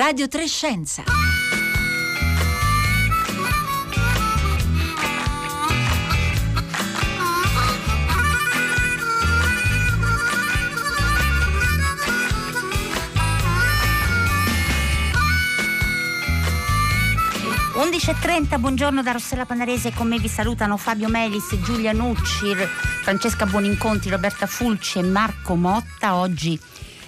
Radio Trescenza. 11.30, buongiorno da Rossella Panarese, con me vi salutano Fabio Melis, Giulia Nucci, Francesca Buonincontri, Roberta Fulci e Marco Motta. Oggi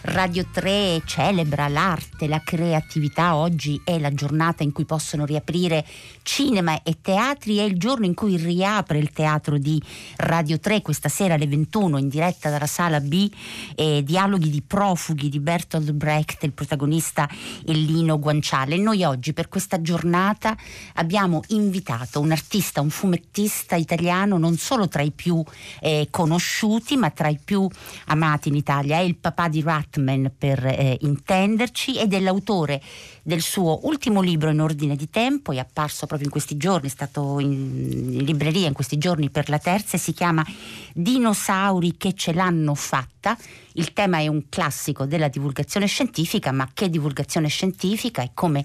Radio 3 celebra l'arte, la creatività. Oggi è la giornata in cui possono riaprire cinema e teatri. È il giorno in cui riapre il teatro di Radio 3 questa sera alle 21 in diretta dalla sala B. Eh, dialoghi di profughi di Bertolt Brecht, il protagonista è Lino Guanciale. Noi oggi per questa giornata abbiamo invitato un artista, un fumettista italiano non solo tra i più eh, conosciuti ma tra i più amati in Italia. È il papà di Rat Batman per eh, intenderci ed è l'autore del suo ultimo libro in ordine di tempo, è apparso proprio in questi giorni, è stato in, in libreria in questi giorni per la terza e si chiama Dinosauri che ce l'hanno fatta. Il tema è un classico della divulgazione scientifica, ma che divulgazione scientifica e come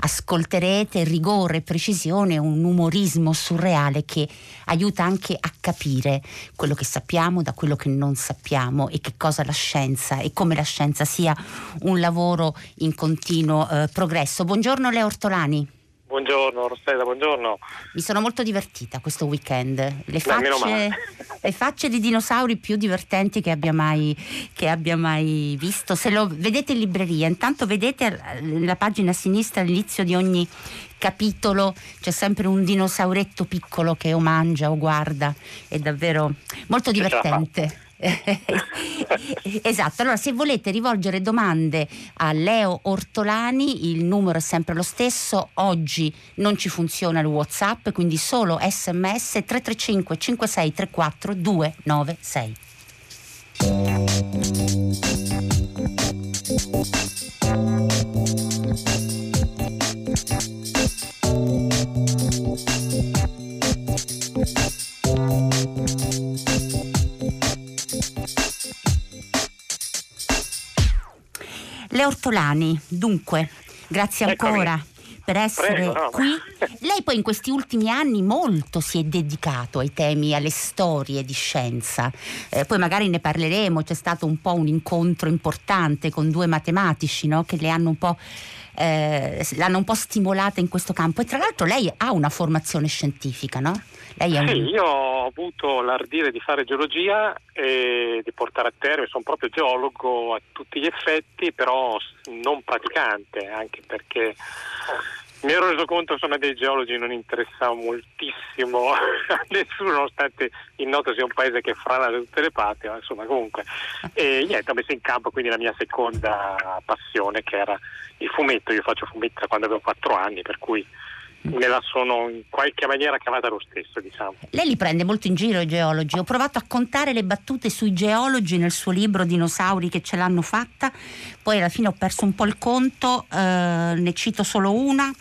ascolterete rigore, precisione, un umorismo surreale che aiuta anche a capire quello che sappiamo da quello che non sappiamo e che cosa la scienza e come la scienza sia un lavoro in continuo eh, progresso. Buongiorno Leo Ortolani. Buongiorno Rossella, buongiorno. Mi sono molto divertita questo weekend. Le facce, le facce di dinosauri più divertenti che abbia, mai, che abbia mai visto. Se lo vedete in libreria, intanto vedete nella pagina a sinistra all'inizio di ogni capitolo c'è sempre un dinosauretto piccolo che o mangia o guarda. È davvero molto divertente. esatto, allora se volete rivolgere domande a Leo Ortolani il numero è sempre lo stesso, oggi non ci funziona il Whatsapp, quindi solo sms 335 5634 296. Le Ortolani, dunque, grazie ancora. Eccomi per essere Prego, no. qui. Lei poi in questi ultimi anni molto si è dedicato ai temi, alle storie di scienza. Eh, poi magari ne parleremo, c'è stato un po' un incontro importante con due matematici no? che le hanno un po'... Eh, l'hanno un po' stimolata in questo campo e tra l'altro lei ha una formazione scientifica, no? Lei è un... Sì, io ho avuto l'ardire di fare geologia e di portare a terra, sono proprio geologo a tutti gli effetti, però non praticante, anche perché mi ero reso conto insomma dei geologi non interessava moltissimo a nessuno nonostante il noto sia un paese che frana da tutte le parti ma insomma comunque. E niente ho messo in campo quindi la mia seconda passione che era il fumetto. Io faccio fumetto da quando avevo 4 anni per cui me la sono in qualche maniera cavata lo stesso, diciamo. Lei li prende molto in giro i geologi. Ho provato a contare le battute sui geologi nel suo libro Dinosauri che ce l'hanno fatta, poi alla fine ho perso un po' il conto, eh, ne cito solo una.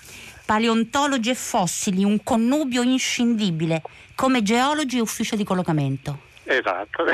Paleontologi e fossili, un connubio inscindibile, come geologi e ufficio di collocamento. Esatto,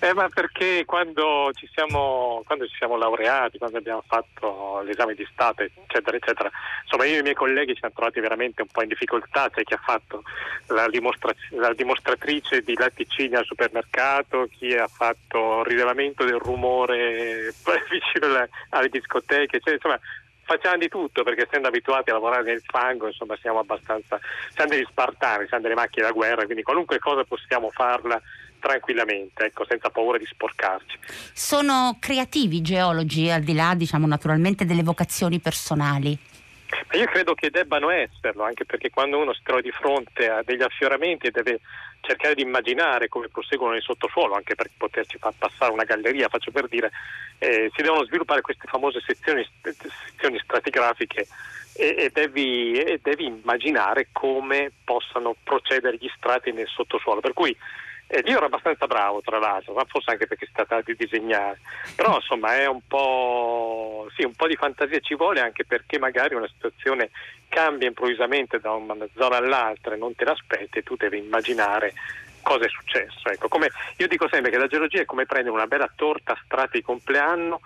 eh, ma perché quando ci, siamo, quando ci siamo laureati, quando abbiamo fatto l'esame di Stato, eccetera, eccetera, insomma io e i miei colleghi ci siamo trovati veramente un po' in difficoltà, c'è chi ha fatto la, dimostra- la dimostratrice di latticini al supermercato, chi ha fatto il rilevamento del rumore vicino alle, alle discoteche, cioè, insomma facciamo di tutto perché essendo abituati a lavorare nel fango insomma siamo abbastanza siamo degli spartani, siamo delle macchine da guerra quindi qualunque cosa possiamo farla tranquillamente, ecco, senza paura di sporcarci. Sono creativi i geologi al di là diciamo naturalmente delle vocazioni personali? Ma io credo che debbano esserlo, anche perché quando uno si trova di fronte a degli affioramenti deve cercare di immaginare come proseguono nel sottosuolo, anche per poterci far passare una galleria, faccio per dire, eh, si devono sviluppare queste famose sezioni, sezioni stratigrafiche e, e, devi, e devi immaginare come possano procedere gli strati nel sottosuolo. Per cui eh, io ero abbastanza bravo, tra l'altro, ma forse anche perché si tratta di disegnare. Però insomma è un po', sì, un po' di fantasia ci vuole anche perché magari una situazione cambia improvvisamente da una zona all'altra e non te l'aspetti e tu devi immaginare cosa è successo. Ecco, come, io dico sempre che la geologia è come prendere una bella torta a strati di compleanno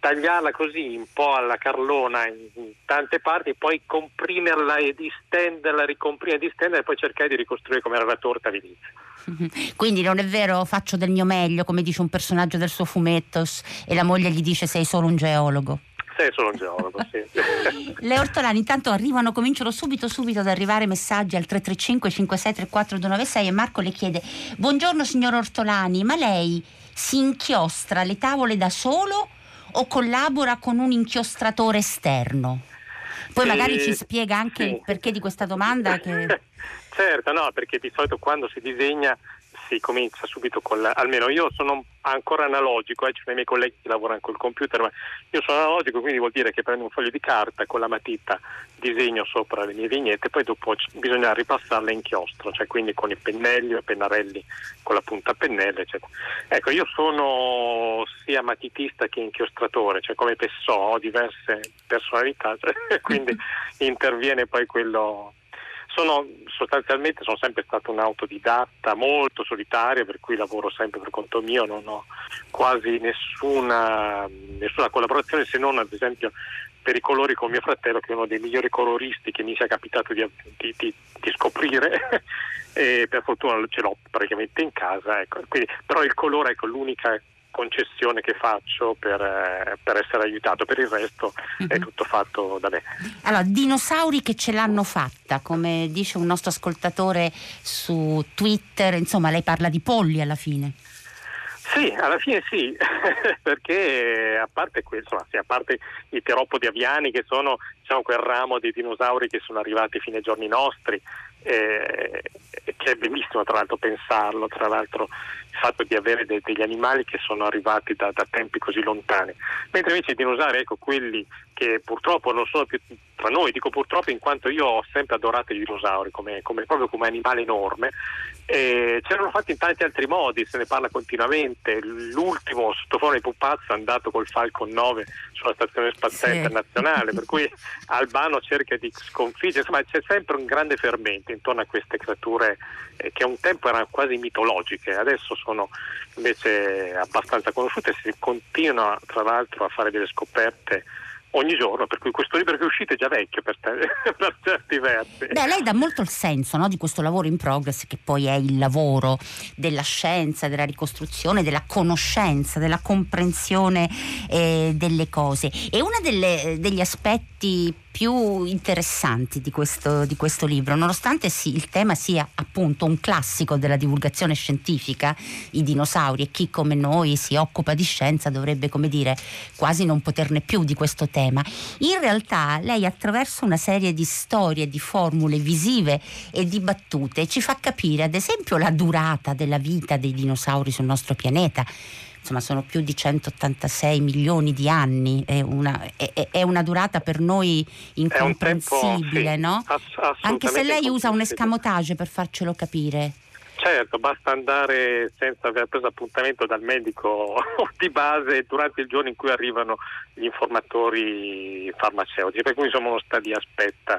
tagliarla così un po' alla carlona in tante parti, poi comprimerla e distenderla, ricomprimere e distenderla e poi cercare di ricostruire come era la torta all'inizio. Quindi non è vero, faccio del mio meglio, come dice un personaggio del suo fumetto e la moglie gli dice sei solo un geologo. Sei solo un geologo, sì. Le ortolani intanto arrivano, cominciano subito subito ad arrivare messaggi al 335 5634 296 e Marco le chiede Buongiorno signor Ortolani, ma lei si inchiostra le tavole da solo o collabora con un inchiostratore esterno? Poi magari ci spiega anche sì. il perché di questa domanda. Che... certo, no, perché di solito quando si disegna si comincia subito con la, almeno io sono ancora analogico, eh, ci sono i miei colleghi che lavorano col computer, ma io sono analogico, quindi vuol dire che prendo un foglio di carta con la matita, disegno sopra le mie vignette, poi dopo bisogna ripassarle in chiostro, cioè quindi con i pennelli o pennarelli con la punta a pennello, eccetera. Ecco, io sono sia matitista che inchiostratore, cioè come Pessò, ho diverse personalità, cioè, quindi interviene poi quello sono, sostanzialmente sono sempre stato un autodidatta molto solitaria, per cui lavoro sempre per conto mio, non ho quasi nessuna, nessuna collaborazione se non ad esempio per i colori con mio fratello che è uno dei migliori coloristi che mi sia capitato di, di, di, di scoprire e per fortuna ce l'ho praticamente in casa, ecco. Quindi, però il colore ecco, l'unica concessione che faccio per, eh, per, essere aiutato, per il resto uh-huh. è mhm. tutto fatto da me. Allora, dinosauri che ce l'hanno fatta, come dice un nostro ascoltatore su Twitter, insomma lei parla di polli alla fine. Sì, alla fine sì, perché a parte questo, sì, a parte i teropodi aviani che sono diciamo, quel ramo di dinosauri che sono arrivati fino ai giorni nostri, eh, che è bellissimo tra l'altro pensarlo, tra l'altro il fatto di avere de- degli animali che sono arrivati da, da, tempi così lontani, mentre invece i dinosauri, ecco, quelli che purtroppo non sono più tra noi, dico purtroppo in quanto io ho sempre adorato i dinosauri come, come, proprio come animale enorme, e c'erano fatti in tanti altri modi, se ne parla continuamente, l'ultimo sottofono di pupazzo è andato col Falcon 9 sulla stazione spaziale sì. internazionale, per cui Albano cerca di sconfiggere, insomma c'è sempre un grande fermento intorno a queste creature eh, che un tempo erano quasi mitologiche, adesso sono invece abbastanza conosciute. Si continua tra l'altro a fare delle scoperte ogni giorno, per cui questo libro che è uscito è già vecchio per, te, per certi versi. Beh, lei dà molto il senso no, di questo lavoro in progress che poi è il lavoro della scienza, della ricostruzione, della conoscenza, della comprensione eh, delle cose. E uno degli aspetti più interessanti di questo, di questo libro, nonostante sì, il tema sia appunto un classico della divulgazione scientifica, i dinosauri e chi come noi si occupa di scienza dovrebbe, come dire, quasi non poterne più di questo tema. In realtà lei attraverso una serie di storie, di formule visive e di battute ci fa capire ad esempio la durata della vita dei dinosauri sul nostro pianeta insomma sono più di 186 milioni di anni, è una, è, è una durata per noi incomprensibile, tempo, sì, no? Ass- Anche se lei usa un escamotage per farcelo capire. Certo, basta andare senza aver preso appuntamento dal medico di base durante il giorno in cui arrivano gli informatori farmaceutici, per cui insomma uno sta di aspetta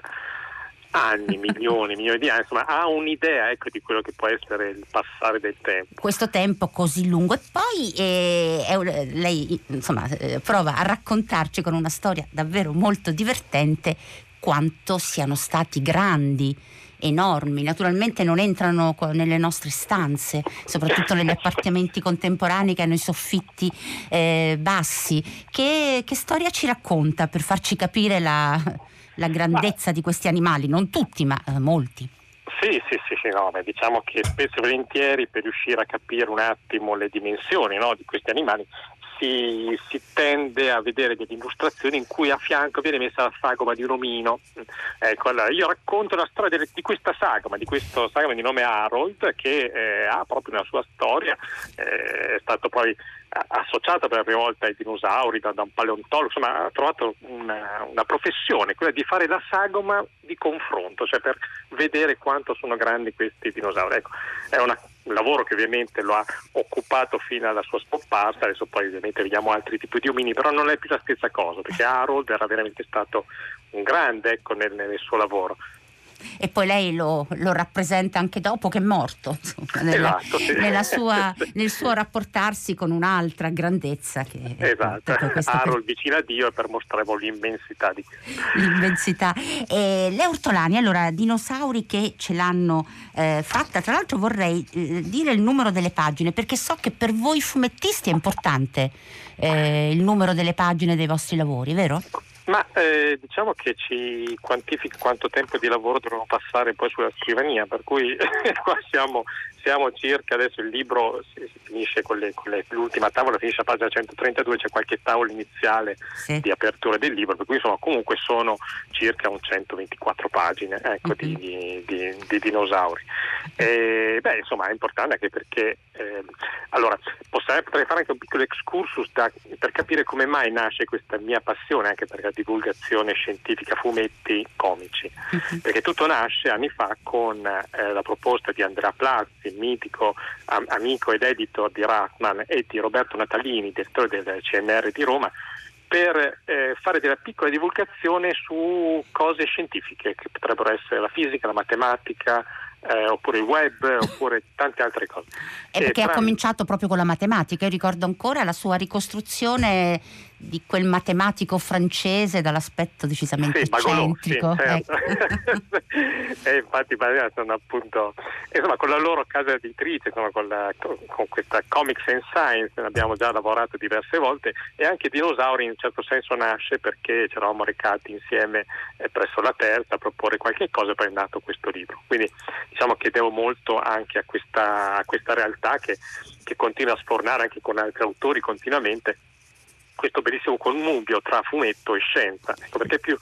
anni, milioni, milioni di anni, insomma ha un'idea ecco, di quello che può essere il passare del tempo. Questo tempo così lungo e poi eh, è, lei insomma, eh, prova a raccontarci con una storia davvero molto divertente quanto siano stati grandi enormi, naturalmente non entrano nelle nostre stanze, soprattutto negli appartamenti contemporanei che hanno i soffitti eh, bassi. Che, che, storia ci racconta per farci capire la, la grandezza ma... di questi animali, non tutti, ma eh, molti. Sì, sì, sì, sì no, diciamo che spesso e volentieri per riuscire a capire un attimo le dimensioni no, di questi animali si, si, tende a vedere delle illustrazioni in cui a fianco viene messa la sagoma di un omino. Ecco, allora io racconto la storia di, di questa sagoma, di questo sagoma di nome Harold, che eh, ha proprio una sua storia, eh, è stato poi associato per la prima volta ai dinosauri da, da un paleontologo, insomma ha trovato una, una, professione, quella di fare la sagoma di confronto, cioè per vedere quanto sono grandi questi dinosauri. Ecco, è una, un lavoro che ovviamente lo ha occupato fino alla sua scomparsa, adesso poi ovviamente vediamo altri tipi di omini, però non è più la stessa cosa, perché Harold era veramente stato un grande ecco, nel, nel suo lavoro. E poi lei lo, lo, rappresenta anche dopo che è morto, insomma, nella, esatto, sì. nella sua, nel suo rapportarsi con un'altra grandezza che esatto. Harold vicino a Dio per mostrare l'immensità di l'immensità. E le ortolani, allora, dinosauri che ce l'hanno eh, fatta, tra l'altro vorrei eh, dire il numero delle pagine perché so che per voi fumettisti è importante eh, il numero delle pagine dei vostri lavori, vero? Ma eh, diciamo che ci quantifica quanto tempo di lavoro dobbiamo passare poi sulla scrivania, per cui qua siamo, siamo, circa, adesso il libro si, si finisce con, le, con le, l'ultima tavola, finisce a pagina 132, c'è qualche tavola iniziale sì. di apertura del libro, per cui insomma comunque sono circa un 124 pagine ecco, mm-hmm. di, di, di, dinosauri. E, beh, insomma è importante anche perché eh, allora potrei fare anche un piccolo excursus da, per capire come mai nasce questa mia passione anche per la divulgazione scientifica, fumetti comici, uh-huh. perché tutto nasce anni fa con eh, la proposta di Andrea Plazzi, mitico am- amico ed editor di Ratman e di Roberto Natalini, direttore del CNR di Roma, per eh, fare della piccola divulgazione su cose scientifiche che potrebbero essere la fisica, la matematica, eh, oppure il web, oppure tante altre cose. E perché e tra... ha cominciato proprio con la matematica, io ricordo ancora la sua ricostruzione di quel matematico francese dall'aspetto decisamente sì, eccentrico. Sì, certo. ecco. e infatti sono appunto insomma, con la loro casa editrice, insomma, con, la, con, questa Comics and Science ne abbiamo già lavorato diverse volte e anche Dinosauri in un certo senso nasce perché ci eravamo recati insieme eh, presso la terza a proporre qualche cosa e poi è nato questo libro. Quindi diciamo che devo molto anche a questa, a questa realtà che, che continua a sfornare anche con altri autori continuamente questo bellissimo connubio tra fumetto e scienza, ecco perché più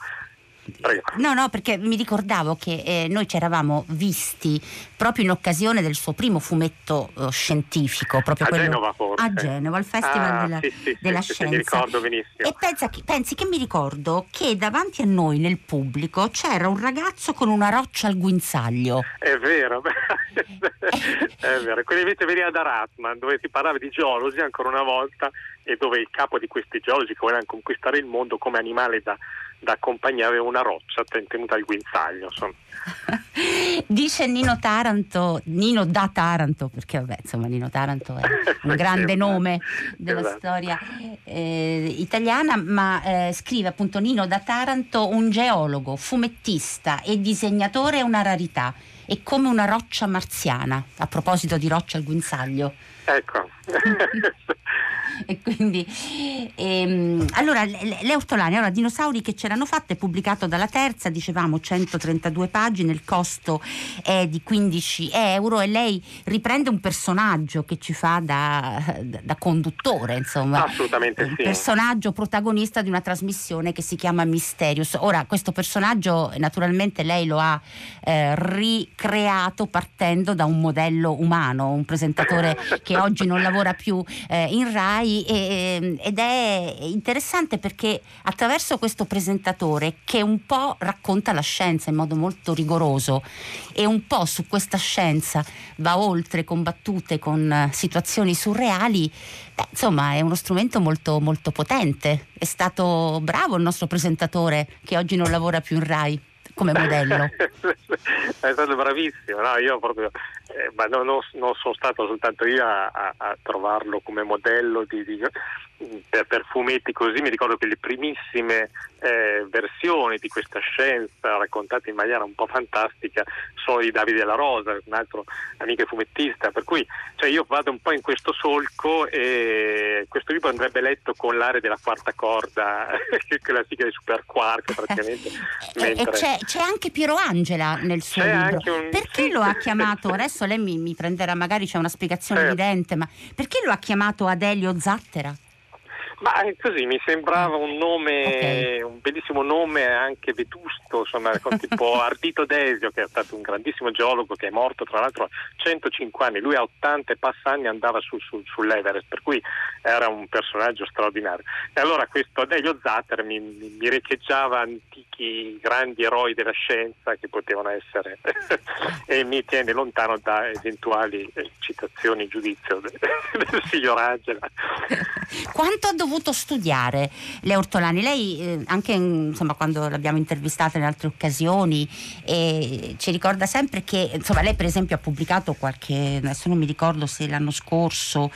Prego. No, no, perché mi ricordavo che eh, noi ci eravamo visti proprio in occasione del suo primo fumetto uh, scientifico, proprio a quello Genova forse. a Genova, al Festival ah, della, sì, sì, della sì, Scienza. mi ricordo benissimo. E pensa che, pensi che mi ricordo che davanti a noi nel pubblico c'era un ragazzo con una roccia al guinzaglio. È vero, è vero. Quelli invece veniva da Ratman, dove si parlava di geologi ancora una volta e dove il capo di questi geologi che volevano conquistare il mondo come animale da da accompagnare una roccia tenuta al guinzaglio. Dice Nino Taranto, Nino da Taranto, perché vabbè, insomma Nino Taranto è un grande nome della esatto. storia eh, italiana, ma eh, scrive appunto Nino da Taranto, un geologo, fumettista e disegnatore è una rarità, è come una roccia marziana, a proposito di roccia al guinzaglio. Ecco. e quindi ehm, allora le, ortolane, allora dinosauri che c'erano fatte, pubblicato dalla terza, dicevamo 132 pagine, il costo è di 15 euro e lei riprende un personaggio che ci fa da, da, da conduttore, insomma. Assolutamente un sì. personaggio protagonista di una trasmissione che si chiama Mysterious. Ora, questo personaggio naturalmente lei lo ha eh, ricreato partendo da un modello umano, un presentatore che oggi non lavora più eh, in RAI e, ehm, ed è interessante perché attraverso questo presentatore che un po' racconta la scienza in modo molto rigoroso e un po' su questa scienza va oltre con battute, con eh, situazioni surreali, beh, insomma è uno strumento molto, molto potente. È stato bravo il nostro presentatore che oggi non lavora più in RAI come modello. è stato bravissimo, no? io proprio eh, ma no, no, non sono stato soltanto io a, a, a trovarlo come modello di, di, per, per, fumetti così, mi ricordo che le primissime eh, versioni di questa scienza raccontate in maniera un po' fantastica sono di Davide La Rosa, un altro amico fumettista, per cui cioè, io vado un po' in questo solco e questo libro andrebbe letto con l'area della quarta corda, che è la sigla di Super Quark praticamente. mentre... c'è, c'è, anche Piero Angela nel suo c'è libro, un... perché sì. lo ha chiamato adesso? Adesso lei mi, mi prenderà, magari c'è una spiegazione certo. evidente, ma perché lo ha chiamato Adelio Zattera? Ma così mi sembrava un nome, okay. un bellissimo nome anche vetusto, insomma, con tipo Ardito Desio, che è stato un grandissimo geologo che è morto tra l'altro a 105 anni, lui a 80 e passa anni andava su, su, sull'Everest, per cui era un personaggio straordinario. E allora questo Adelio Zatter mi, mi riecheggiava antichi grandi eroi della scienza che potevano essere e mi tiene lontano da eventuali citazioni in giudizio del, del signor Angela. Quanto ha dovuto dovuto studiare le ortolani. Lei eh, anche insomma, quando l'abbiamo intervistata in altre occasioni eh, ci ricorda sempre che insomma, lei per esempio ha pubblicato qualche, adesso non mi ricordo se l'anno scorso,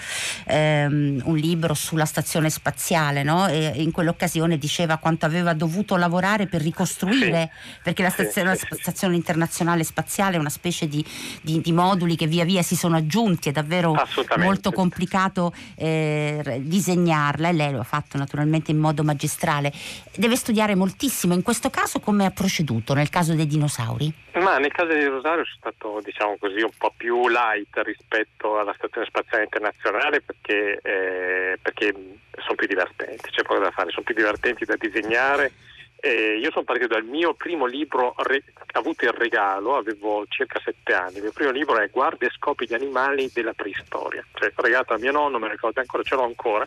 ehm, un libro sulla stazione spaziale, no? e in quell'occasione diceva quanto aveva dovuto lavorare per ricostruire, sì. perché la stazione, sì, sì, stazione, internazionale spaziale è una specie di, di, di, moduli che via via si sono aggiunti, è davvero molto complicato eh, disegnarla e lei lo ha fatto naturalmente in modo magistrale. Deve studiare moltissimo, in questo caso come ha proceduto nel caso dei dinosauri? Ma nel caso dei dinosauri sono stato diciamo così un po' più light rispetto alla stazione spaziale internazionale perché, eh, perché sono più divertenti, c'è poco da fare, sono più divertenti da disegnare eh, io sono partito dal mio primo libro re- avuto in regalo, avevo circa sette anni. Il mio primo libro è Guarda e scopi di animali della preistoria, cioè regalato a mio nonno, me lo ricordo ancora, ce l'ho ancora.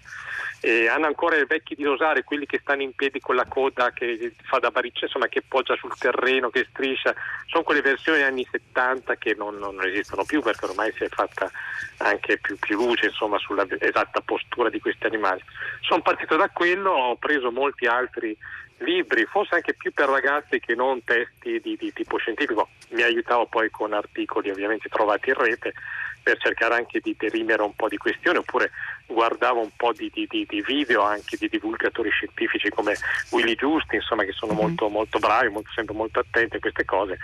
E hanno ancora i vecchi dinosauri, quelli che stanno in piedi con la coda che fa da bariccia, insomma, che poggia sul terreno, che striscia. Sono quelle versioni anni 70 che non, non, esistono più perché ormai si è fatta anche più, più luce insomma, sulla esatta postura di questi animali. Sono partito da quello, ho preso molti altri libri, forse anche più per ragazzi che non testi di, di tipo scientifico. Mi aiutavo poi con articoli ovviamente trovati in rete per cercare anche di derimere un po' di questioni, oppure guardavo un po' di, di, di video anche di divulgatori scientifici come Willy Giusti, insomma, che sono mm-hmm. molto, molto bravi, molto, sempre molto attenti a queste cose.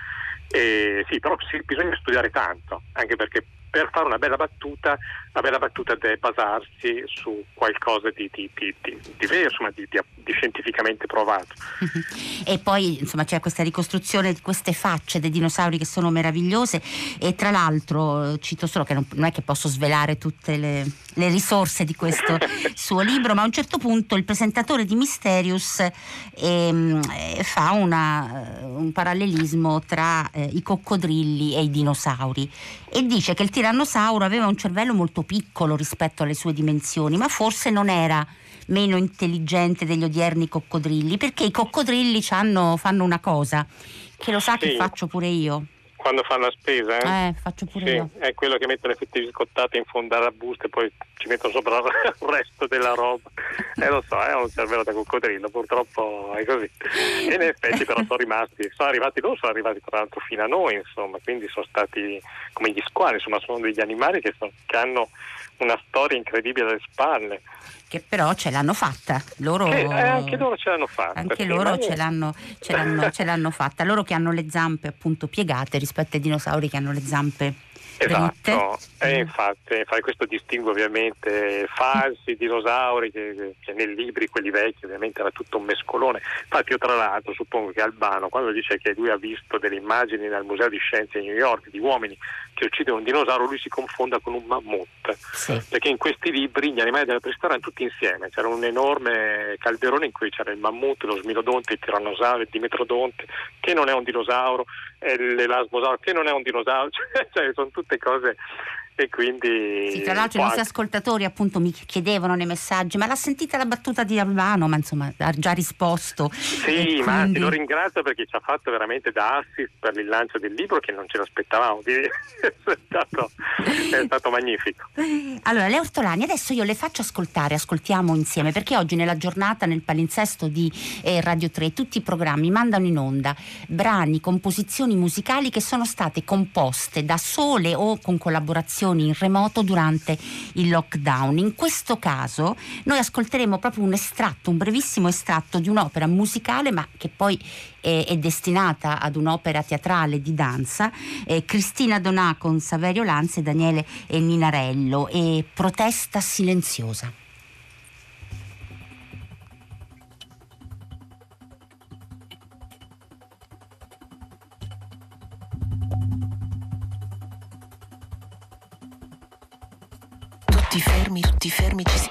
E sì, però sì, bisogna studiare tanto, anche perché per fare una bella battuta, la bella battuta deve basarsi su qualcosa di, di, di, di vero, insomma, di, scientificamente provato. E poi insomma c'è questa ricostruzione di queste facce dei dinosauri che sono meravigliose e tra l'altro cito solo che non, non è che posso svelare tutte le, le risorse di questo suo libro, ma a un certo punto il presentatore di Mysterius ehm, eh, fa una, un parallelismo tra eh, i coccodrilli e i dinosauri e dice che il tirannosauro aveva un cervello molto piccolo rispetto alle sue dimensioni, ma forse non era meno intelligente degli odierni coccodrilli, perché i coccodrilli fanno una cosa che lo sa sì. che faccio pure io. Quando fanno la spesa? Eh, eh faccio pure sì, io. È quello che mettono le fette biscottate in fondo alla busta e poi ci mettono sopra il resto della roba. Eh lo so, è un cervello da coccodrillo, purtroppo è così. E in effetti però sono rimasti, sono arrivati loro, sono arrivati tra l'altro fino a noi, insomma, quindi sono stati come gli squali, insomma, sono degli animali che, sono, che hanno una storia incredibile alle spalle che però ce l'hanno fatta. Loro, che, eh, anche loro ce l'hanno fatta. Anche loro ce l'hanno, ce, l'hanno, ce l'hanno, fatta. Loro che hanno le zampe appunto piegate rispetto ai dinosauri che hanno le zampe Esatto, e infatti, infatti, questo distingue ovviamente falsi, dinosauri, che, che, nei libri, quelli vecchi, ovviamente era tutto un mescolone. Infatti io tra l'altro suppongo che Albano, quando dice che lui ha visto delle immagini nel Museo di Scienze di New York di uomini che uccidono un dinosauro, lui si confonda con un mammut. Sì. Perché in questi libri gli animali della preistoria erano tutti insieme, c'era un enorme calderone in cui c'era il mammut, lo smilodonte, il tirannosauro, il dimetrodonte, che non è un dinosauro, l'elasmosauro, che non è un dinosauro, cioè sono tutte cose e quindi sì, tra l'altro i nostri ascoltatori appunto mi chiedevano nei messaggi ma l'ha sentita la battuta di Albano? Ma insomma ha già risposto. Sì ma quindi... lo ringrazio perché ci ha fatto veramente da assist per il lancio del libro che non ce l'aspettavamo è, stato, è stato magnifico. Allora le ortolani adesso io le faccio ascoltare ascoltiamo insieme perché oggi nella giornata nel palinsesto di eh, Radio 3 tutti i programmi mandano in onda brani composizioni musicali che sono state composte da sole o con collaborazioni lezioni in remoto durante il lockdown. In questo caso noi ascolteremo proprio un estratto, un brevissimo estratto di un'opera musicale ma che poi è, è destinata ad un'opera teatrale di danza, eh, Cristina Donà con Saverio Lanza e Daniele Ninarello e Protesta silenziosa. Tutti fermi, tutti fermi, ci si...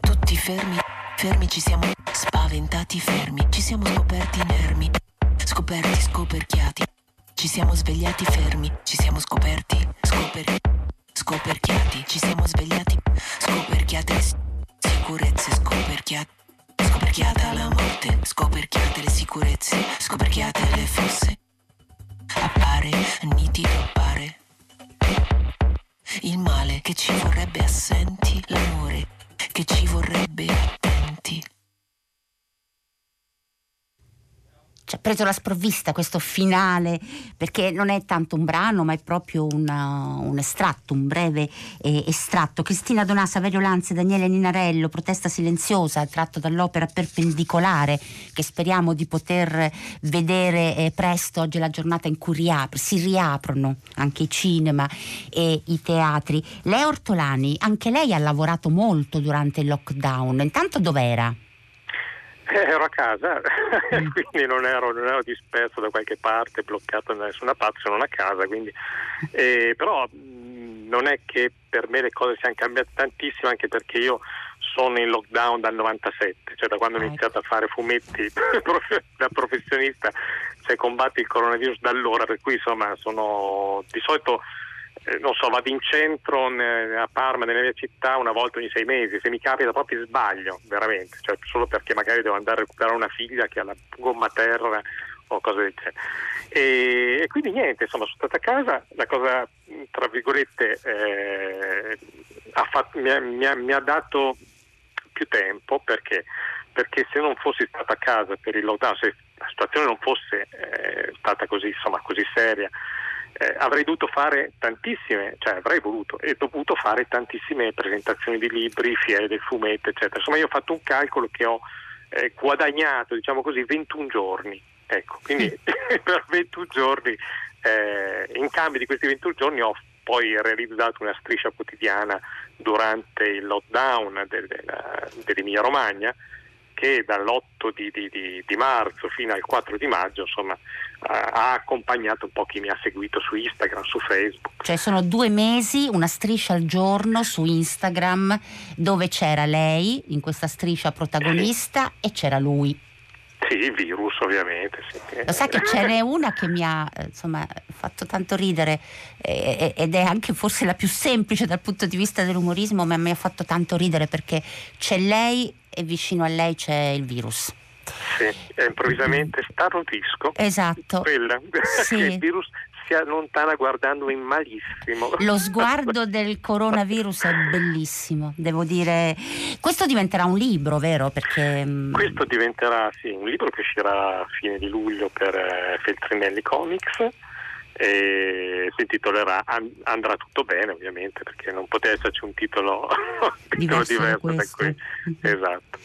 Tutti fermi, fermi, ci siamo spaventati fermi, ci siamo scoperti inermi, scoperti, scoperchiati, ci siamo svegliati fermi, ci siamo scoperti, scoper... scoperchiati, ci siamo svegliati, scoperchiate sicurezze, scoperchiate, scoperchiata la morte, scoperchiate le sicurezze, scoperchiate le fosse. Appare, nitido appare il male che ci vorrebbe assenti, l'amore che ci vorrebbe attenti. Ci ha preso la sprovvista questo finale perché non è tanto un brano ma è proprio una, un estratto, un breve eh, estratto. Cristina Donà, Saverio Lanzi, Daniele Ninarello, Protesta silenziosa, tratto dall'opera Perpendicolare che speriamo di poter vedere eh, presto. Oggi è la giornata in cui riapre, si riaprono anche i cinema e i teatri. Lea Ortolani, anche lei ha lavorato molto durante il lockdown. Intanto dov'era? Eh, ero a casa, mm. quindi non ero, non ero, disperso da qualche parte, bloccato da nessuna parte, sono a casa. Quindi, eh, però mh, non è che per me le cose siano cambiate tantissimo, anche perché io sono in lockdown dal 97, cioè da quando ho iniziato a fare fumetti da professionista, cioè combatti il coronavirus da allora, per cui insomma sono di solito eh, non so, vado in centro a Parma, nella mia città, una volta ogni sei mesi, se mi capita proprio sbaglio, veramente, cioè, solo perché magari devo andare a recuperare una figlia che ha la gomma terra o cose del genere. E, e quindi niente, insomma, sono stata a casa, la cosa, tra virgolette, eh, ha fatto, mi, ha, mi, ha, mi, ha, dato più tempo perché? perché se non fossi stata a casa per il lockdown, se la situazione non fosse eh, stata così, insomma, così seria, eh, avrei dovuto fare tantissime, cioè avrei voluto e dovuto fare tantissime presentazioni di libri, fiere del fumetto, eccetera. Insomma, io ho fatto un calcolo che ho eh, guadagnato, diciamo così, 21 giorni. Ecco, quindi per 21 giorni, eh, in cambio di questi 21 giorni ho poi realizzato una striscia quotidiana durante il lockdown del, dell'Emilia Romagna che dall'8 di, di, di, di, marzo fino al 4 di maggio insomma, ha accompagnato un po' chi mi ha seguito su Instagram, su Facebook. Cioè sono due mesi, una striscia al giorno su Instagram dove c'era lei in questa striscia protagonista sì. e c'era lui. Sì, il virus ovviamente. Sì. Lo sai che ce n'è una che mi ha insomma, fatto tanto ridere eh, ed è anche forse la più semplice dal punto di vista dell'umorismo, ma mi ha fatto tanto ridere perché c'è lei e vicino a lei c'è il virus. Sì, e improvvisamente starnutisco. Esatto. Quella. Sì. il virus si allontana guardandomi malissimo. Lo sguardo del coronavirus è bellissimo, devo dire. Questo diventerà un libro, vero? Perché... Mm, Questo diventerà sì, un libro che uscirà a fine di luglio per eh, Feltrinelli Comics e si intitolerà Andrà tutto bene ovviamente perché non poteva esserci un titolo, diverso, diverso da qui. esatto.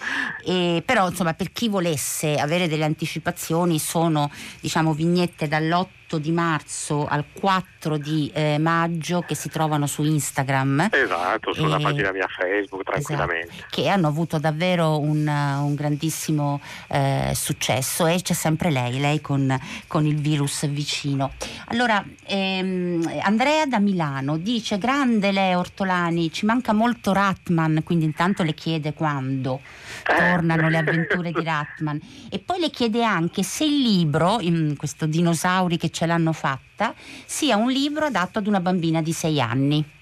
E, però insomma per chi volesse avere delle anticipazioni sono diciamo vignette dall'8 di marzo al 4 di eh, maggio che si trovano su Instagram. Esatto, sulla e... pagina mia Facebook tranquillamente. Esatto, che hanno avuto davvero un, un grandissimo eh, successo e c'è sempre lei, lei con, con il virus vicino. Allora, ehm, Andrea da Milano dice grande lei Ortolani, ci manca molto Ratman, quindi intanto le chiede quando eh. tornano le avventure di Ratman e poi le chiede anche se il libro, questo dinosauri che ce l'hanno fatta, sia un libro adatto ad una bambina di sei anni.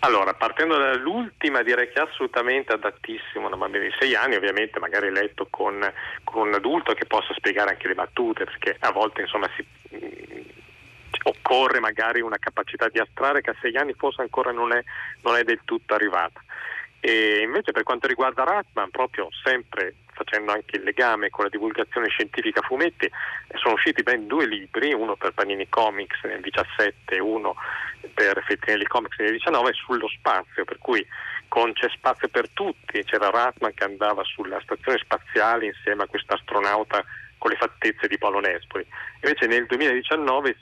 Allora, partendo dall'ultima, direi che è assolutamente adattissimo una bambina di sei anni, ovviamente magari letto con, con, un adulto che possa spiegare anche le battute, perché a volte insomma si, occorre magari una capacità di astrare che a sei anni forse ancora non è, non è del tutto arrivata. E invece per quanto riguarda Ratman, proprio sempre facendo anche il legame con la divulgazione scientifica a fumetti, sono usciti ben due libri, uno per Panini Comics nel 17 e uno per Feltrinelli Comics nel 19 sullo spazio, per cui con C'è spazio per tutti, c'era Ratman che andava sulla stazione spaziale insieme a questo astronauta con le fattezze di Paolo Nespoli. Invece nel 2019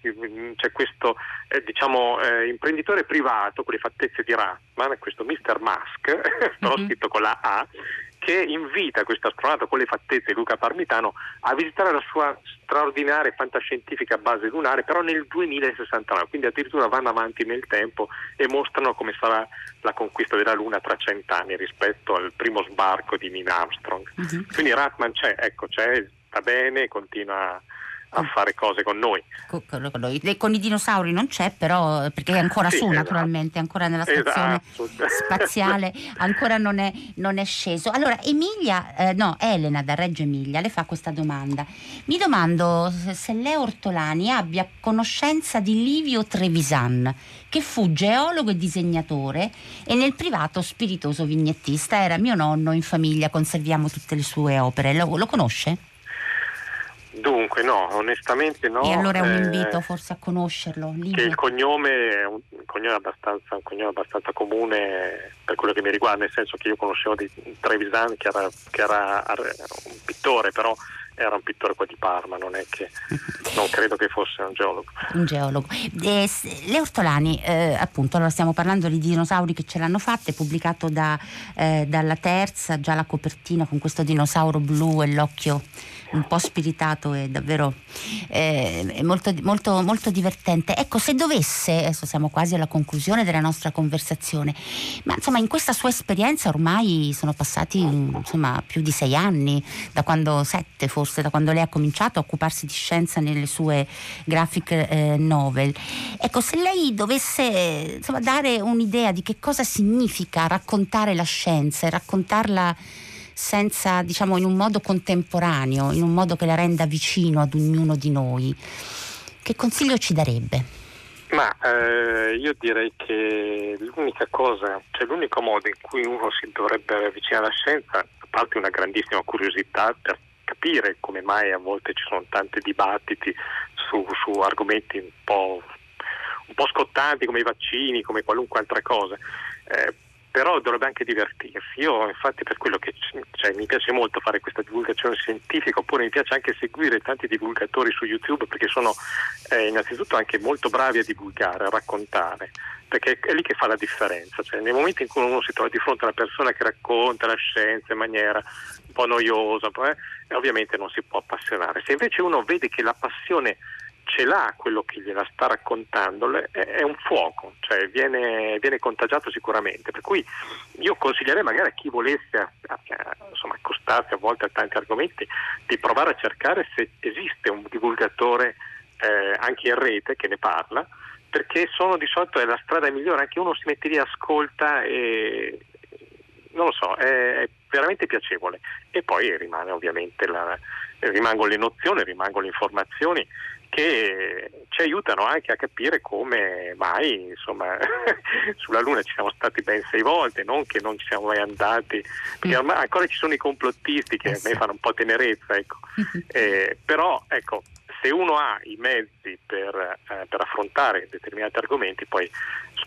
c'è questo eh, diciamo, eh, imprenditore privato con le fattezze di Ratman, questo Mr. Musk, però mm-hmm. scritto con la A, che invita questo astronauta con le fattezze Luca Parmitano a visitare la sua straordinaria fantascientifica base lunare, però nel 2069, quindi addirittura vanno avanti nel tempo e mostrano come sarà la conquista della Luna tra cent'anni rispetto al primo sbarco di Neil Armstrong. Uh-huh. Quindi Ratman c'è, ecco, c'è, sta bene, continua a fare cose con noi. Con, i dinosauri non c'è, però perché è ancora sì, su, esatto. naturalmente, ancora nella stazione esatto. spaziale, ancora non è, non è, sceso. Allora, Emilia, eh, no, Elena da Reggio Emilia le fa questa domanda. Mi domando se Leo Ortolani abbia conoscenza di Livio Trevisan, che fu geologo e disegnatore e nel privato spiritoso vignettista. Era mio nonno in famiglia, conserviamo tutte le sue opere. Lo, lo conosce? Dunque no, onestamente no. E allora è un invito eh, forse a conoscerlo. Che il cognome è un, un, cognome abbastanza, un, cognome abbastanza, comune per quello che mi riguarda, nel senso che io conoscevo di Trevisan che era, che era un pittore, però era un pittore qua di Parma, non è che non credo che fosse un geologo. Un geologo. Eh, le Ortolani, eh, appunto, allora stiamo parlando di dinosauri che ce l'hanno fatta, è pubblicato da, eh, dalla terza, già la copertina con questo dinosauro blu e l'occhio un po' spiritato e davvero eh, molto, molto, molto divertente. Ecco, se dovesse, adesso siamo quasi alla conclusione della nostra conversazione, ma insomma in questa sua esperienza ormai sono passati insomma, più di sei anni, da quando, sette forse, da quando lei ha cominciato a occuparsi di scienza nelle sue graphic eh, novel. Ecco, se lei dovesse insomma, dare un'idea di che cosa significa raccontare la scienza e raccontarla senza, diciamo, in un modo contemporaneo, in un modo che la renda vicino ad ognuno di noi. Che consiglio ci darebbe? Ma eh, io direi che l'unica cosa, cioè l'unico modo in cui uno si dovrebbe avvicinare alla scienza, a parte una grandissima curiosità per capire come mai a volte ci sono tanti dibattiti su, su argomenti un po', un po', scottanti come i vaccini, come qualunque altra cosa. Eh, però dovrebbe anche divertirsi. Io infatti per quello che cioè, mi piace molto fare questa divulgazione scientifica, oppure mi piace anche seguire tanti divulgatori su YouTube perché sono eh, innanzitutto anche molto bravi a divulgare, a raccontare, perché è lì che fa la differenza. Cioè, nei momenti in cui uno si trova di fronte a una persona che racconta la scienza in maniera un po' noiosa, eh, ovviamente non si può appassionare. Se invece uno vede che la passione ce l'ha quello che gliela sta raccontando, è un fuoco, cioè viene, viene, contagiato sicuramente. Per cui io consiglierei magari a chi volesse insomma, accostarsi a volte a tanti argomenti di provare a cercare se esiste un divulgatore eh, anche in rete che ne parla, perché sono di solito è la strada migliore, anche uno si mette lì, ascolta e non lo so, è, è veramente piacevole. E poi rimane ovviamente la, rimangono le nozioni, rimangono le informazioni che ci aiutano anche a capire come mai insomma, sulla Luna ci siamo stati ben sei volte, non che non ci siamo mai andati, perché ormai ancora ci sono i complottisti che a me fanno un po' tenerezza, ecco. eh, però ecco, se uno ha i mezzi per, eh, per, affrontare determinati argomenti, poi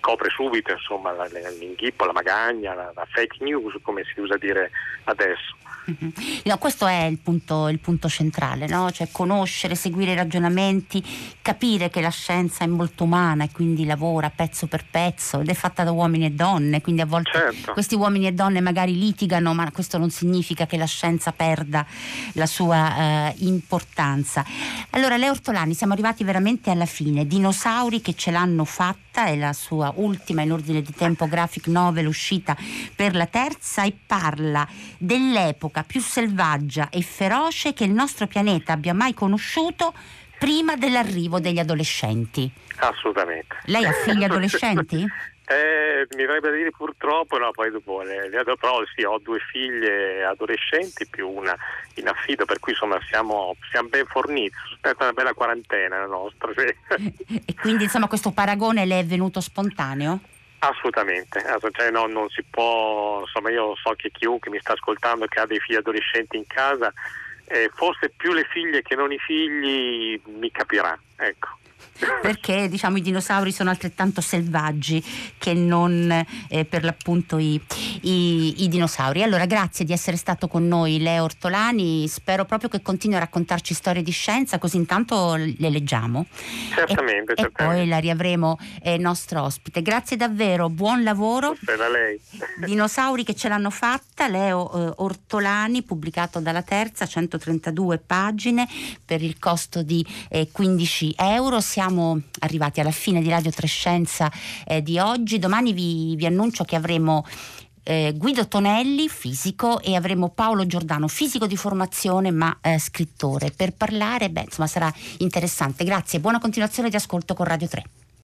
scopre subito insomma, l'inghippo, la magagna, la, la fake news, come si usa dire adesso. Mm-hmm. No, questo è il punto, il punto centrale, no? cioè conoscere, seguire i ragionamenti, capire che la scienza è molto umana e quindi lavora pezzo per pezzo ed è fatta da uomini e donne, quindi a volte certo. questi uomini e donne magari litigano, ma questo non significa che la scienza perda la sua eh, importanza. Allora, Leo Ortolani, siamo arrivati veramente alla fine, dinosauri che ce l'hanno fatta, è la sua ultima in ordine di tempo graphic novel uscita per la terza e parla dell'epoca l'epoca più selvaggia e feroce che il nostro pianeta abbia mai conosciuto prima dell'arrivo degli adolescenti. Assolutamente. Lei ha figli adolescenti? Eh, mi verrebbe da dire purtroppo, no, poi dopo le, le però sì, ho due figlie adolescenti più una in affido, per cui insomma siamo, siamo ben forniti, è stata una bella quarantena la nostra. Sì. E quindi insomma questo paragone le è venuto spontaneo? Assolutamente, cioè, no, non si può, insomma io so che chiunque mi sta ascoltando che ha dei figli adolescenti in casa, eh, forse più le figlie che non i figli mi capirà, ecco perché diciamo, i dinosauri sono altrettanto selvaggi che non eh, per l'appunto i, i, i, dinosauri. Allora grazie di essere stato con noi Leo Ortolani, spero proprio che continui a raccontarci storie di scienza così intanto le leggiamo. Certamente, e, certamente. e poi la riavremo eh, nostro ospite. Grazie davvero, buon lavoro. Da lei. Dinosauri che ce l'hanno fatta, Leo eh, Ortolani, pubblicato dalla terza, 132 pagine per il costo di 15 eh, euro. Siamo arrivati alla fine di Radio Trescenza eh, di oggi. Domani vi, vi annuncio che avremo eh, Guido Tonelli, fisico, e avremo Paolo Giordano, fisico di formazione ma eh, scrittore, per parlare, beh, insomma sarà interessante. Grazie, buona continuazione di ascolto con Radio 3.